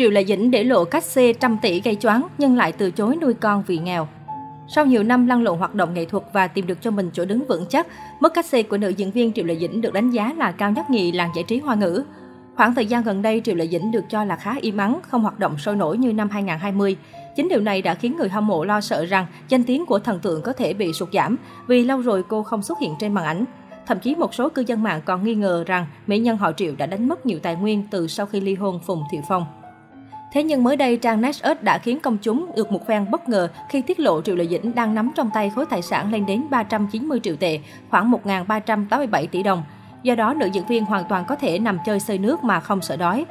Triệu Lệ Dĩnh để lộ cách xê trăm tỷ gây choáng nhưng lại từ chối nuôi con vì nghèo. Sau nhiều năm lăn lộn hoạt động nghệ thuật và tìm được cho mình chỗ đứng vững chắc, mức cách xê của nữ diễn viên Triệu Lệ Dĩnh được đánh giá là cao nhất nhì làng giải trí hoa ngữ. Khoảng thời gian gần đây, Triệu Lệ Dĩnh được cho là khá im ắng, không hoạt động sôi nổi như năm 2020. Chính điều này đã khiến người hâm mộ lo sợ rằng danh tiếng của thần tượng có thể bị sụt giảm vì lâu rồi cô không xuất hiện trên màn ảnh. Thậm chí một số cư dân mạng còn nghi ngờ rằng mỹ nhân họ Triệu đã đánh mất nhiều tài nguyên từ sau khi ly hôn Phùng Thiệu Phong. Thế nhưng mới đây, trang Nexus đã khiến công chúng được một phen bất ngờ khi tiết lộ Triệu Lệ Dĩnh đang nắm trong tay khối tài sản lên đến 390 triệu tệ, khoảng 1.387 tỷ đồng. Do đó, nữ diễn viên hoàn toàn có thể nằm chơi xơi nước mà không sợ đói.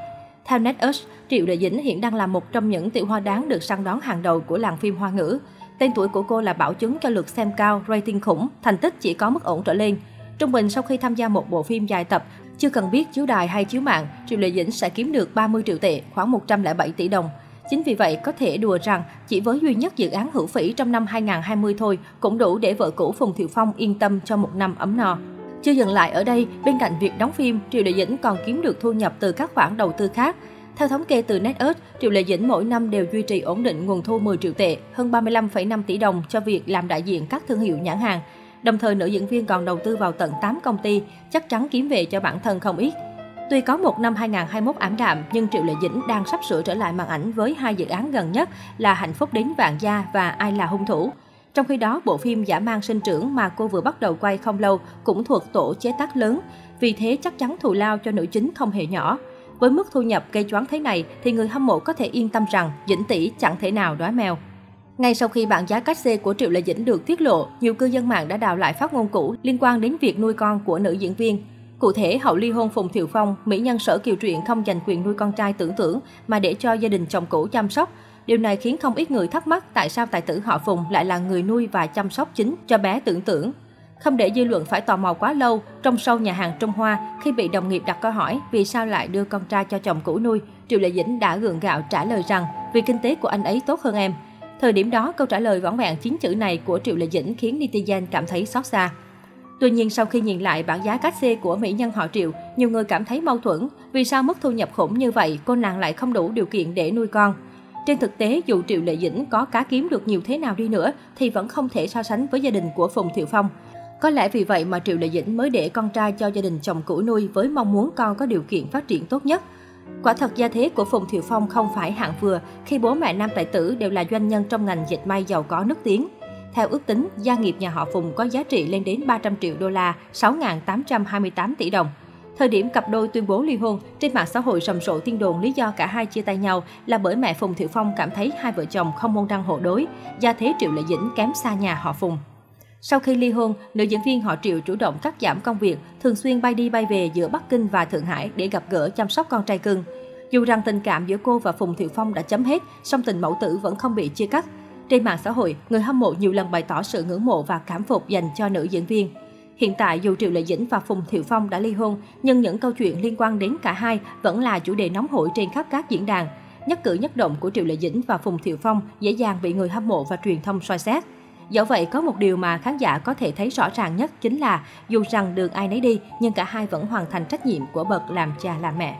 Theo Nexus, Triệu Lệ Dĩnh hiện đang là một trong những tiểu hoa đáng được săn đón hàng đầu của làng phim hoa ngữ. Tên tuổi của cô là bảo chứng cho lượt xem cao, rating khủng, thành tích chỉ có mức ổn trở lên. Trung bình sau khi tham gia một bộ phim dài tập, chưa cần biết chiếu đài hay chiếu mạng, Triệu Lệ Dĩnh sẽ kiếm được 30 triệu tệ, khoảng 107 tỷ đồng. Chính vì vậy, có thể đùa rằng chỉ với duy nhất dự án hữu phỉ trong năm 2020 thôi cũng đủ để vợ cũ Phùng Thiệu Phong yên tâm cho một năm ấm no. Chưa dừng lại ở đây, bên cạnh việc đóng phim, Triệu Lệ Dĩnh còn kiếm được thu nhập từ các khoản đầu tư khác. Theo thống kê từ NetEarth, Triệu Lệ Dĩnh mỗi năm đều duy trì ổn định nguồn thu 10 triệu tệ, hơn 35,5 tỷ đồng cho việc làm đại diện các thương hiệu nhãn hàng. Đồng thời nữ diễn viên còn đầu tư vào tận 8 công ty, chắc chắn kiếm về cho bản thân không ít. Tuy có một năm 2021 ảm đạm, nhưng Triệu Lệ Dĩnh đang sắp sửa trở lại màn ảnh với hai dự án gần nhất là Hạnh phúc đến vạn gia và Ai là hung thủ. Trong khi đó, bộ phim Giả mang sinh trưởng mà cô vừa bắt đầu quay không lâu cũng thuộc tổ chế tác lớn, vì thế chắc chắn thù lao cho nữ chính không hề nhỏ. Với mức thu nhập gây choáng thế này thì người hâm mộ có thể yên tâm rằng Dĩnh tỷ chẳng thể nào đói mèo. Ngay sau khi bảng giá cách xê của Triệu Lệ Dĩnh được tiết lộ, nhiều cư dân mạng đã đào lại phát ngôn cũ liên quan đến việc nuôi con của nữ diễn viên. Cụ thể, hậu ly hôn Phùng Thiệu Phong, mỹ nhân sở kiều truyện không giành quyền nuôi con trai tưởng tưởng mà để cho gia đình chồng cũ chăm sóc. Điều này khiến không ít người thắc mắc tại sao tài tử họ Phùng lại là người nuôi và chăm sóc chính cho bé tưởng tưởng. Không để dư luận phải tò mò quá lâu, trong sâu nhà hàng Trung Hoa, khi bị đồng nghiệp đặt câu hỏi vì sao lại đưa con trai cho chồng cũ nuôi, Triệu Lệ Dĩnh đã gượng gạo trả lời rằng vì kinh tế của anh ấy tốt hơn em. Thời điểm đó, câu trả lời vỏn vẹn chín chữ này của Triệu Lệ Dĩnh khiến netizen cảm thấy xót xa. Tuy nhiên, sau khi nhìn lại bảng giá cách xê của mỹ nhân họ Triệu, nhiều người cảm thấy mâu thuẫn. Vì sao mức thu nhập khủng như vậy, cô nàng lại không đủ điều kiện để nuôi con? Trên thực tế, dù Triệu Lệ Dĩnh có cá kiếm được nhiều thế nào đi nữa, thì vẫn không thể so sánh với gia đình của Phùng Thiệu Phong. Có lẽ vì vậy mà Triệu Lệ Dĩnh mới để con trai cho gia đình chồng cũ nuôi với mong muốn con có điều kiện phát triển tốt nhất. Quả thật gia thế của Phùng Thiệu Phong không phải hạng vừa khi bố mẹ nam tài tử đều là doanh nhân trong ngành dệt may giàu có nước tiếng. Theo ước tính, gia nghiệp nhà họ Phùng có giá trị lên đến 300 triệu đô la, 6.828 tỷ đồng. Thời điểm cặp đôi tuyên bố ly hôn, trên mạng xã hội rầm rộ tin đồn lý do cả hai chia tay nhau là bởi mẹ Phùng Thiệu Phong cảm thấy hai vợ chồng không môn đăng hộ đối, gia thế Triệu Lệ Dĩnh kém xa nhà họ Phùng. Sau khi ly hôn, nữ diễn viên họ Triệu chủ động cắt giảm công việc, thường xuyên bay đi bay về giữa Bắc Kinh và Thượng Hải để gặp gỡ chăm sóc con trai cưng. Dù rằng tình cảm giữa cô và Phùng Thiệu Phong đã chấm hết, song tình mẫu tử vẫn không bị chia cắt. Trên mạng xã hội, người hâm mộ nhiều lần bày tỏ sự ngưỡng mộ và cảm phục dành cho nữ diễn viên. Hiện tại, dù Triệu Lệ Dĩnh và Phùng Thiệu Phong đã ly hôn, nhưng những câu chuyện liên quan đến cả hai vẫn là chủ đề nóng hổi trên khắp các diễn đàn. Nhất cử nhất động của Triệu Lệ Dĩnh và Phùng Thiệu Phong dễ dàng bị người hâm mộ và truyền thông soi xét. Dẫu vậy, có một điều mà khán giả có thể thấy rõ ràng nhất chính là dù rằng đường ai nấy đi, nhưng cả hai vẫn hoàn thành trách nhiệm của bậc làm cha làm mẹ.